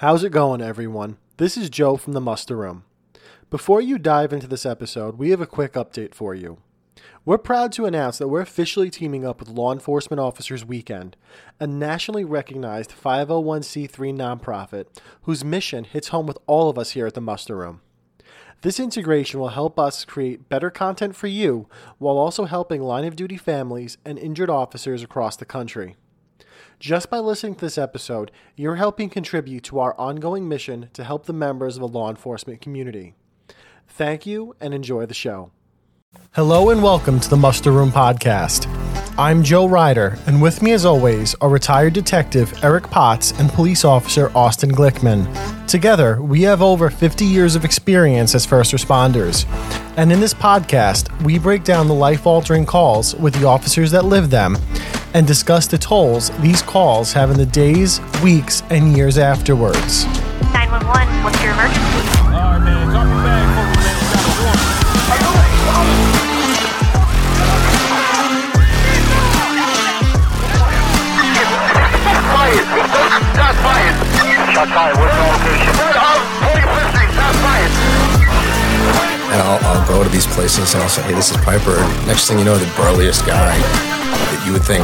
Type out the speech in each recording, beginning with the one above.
How's it going, everyone? This is Joe from the Muster Room. Before you dive into this episode, we have a quick update for you. We're proud to announce that we're officially teaming up with Law Enforcement Officers Weekend, a nationally recognized 501c3 nonprofit whose mission hits home with all of us here at the Muster Room. This integration will help us create better content for you while also helping line of duty families and injured officers across the country. Just by listening to this episode, you're helping contribute to our ongoing mission to help the members of the law enforcement community. Thank you and enjoy the show. Hello and welcome to the Muster Room Podcast. I'm Joe Ryder, and with me, as always, are retired detective Eric Potts and police officer Austin Glickman. Together, we have over 50 years of experience as first responders. And in this podcast, we break down the life altering calls with the officers that live them and discuss the tolls these calls have in the days, weeks, and years afterwards. 911, what's your emergency? All right, man. Drop your bag for me, man. Got a warrant. Shots fired. Shots fired. What's the location? And I'll, I'll go to these places and I'll say, hey, this is Piper. Next thing you know, the burliest guy that you would think,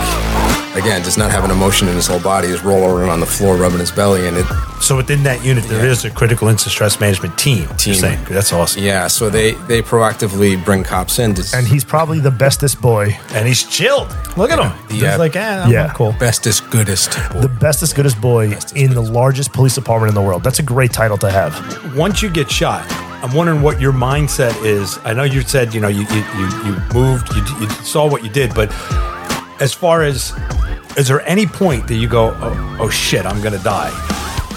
again, does not have an emotion in his whole body, is rolling around on the floor, rubbing his belly, and it, So within that unit, there is a critical incident stress management team. Team. That's awesome. yeah. So they they proactively bring cops in to and he's probably the bestest boy, And he's chilled. Look at him. Yeah. He's like, eh, I'm Yeah. cool. bestest, goodest. the bestest, goodest boy in the largest police department in the world. That's a great title to have. Once you get shot, I'm wondering what your mindset is. I know you said, you know, you you, you, moved, you, you saw what you did, but as far as, is there any point that you go, oh, oh shit, I'm to die?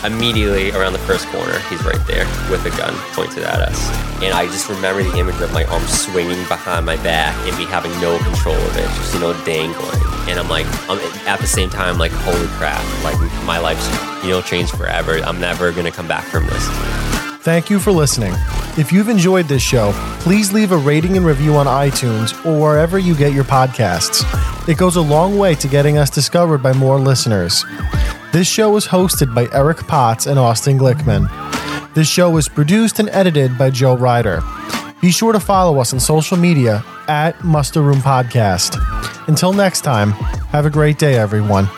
immediately around the first corner, he's right there with a gun pointed at us. And I just remember the image of my arm swinging behind my back and me having no control of it, just, you know, dangling. And I'm like, I'm, at the same time, like, holy crap, like, my life's, you know, changed forever. I'm never to come back from this. Thank you for listening. If you've enjoyed this show, please leave a rating and review on iTunes or wherever you get your podcasts. It goes a long way to getting us discovered by more listeners. This show is hosted by Eric Potts and Austin Glickman. This show is produced and edited by Joe Ryder. Be sure to follow us on social media at Muster Room Podcast. Until next time, have a great day, everyone.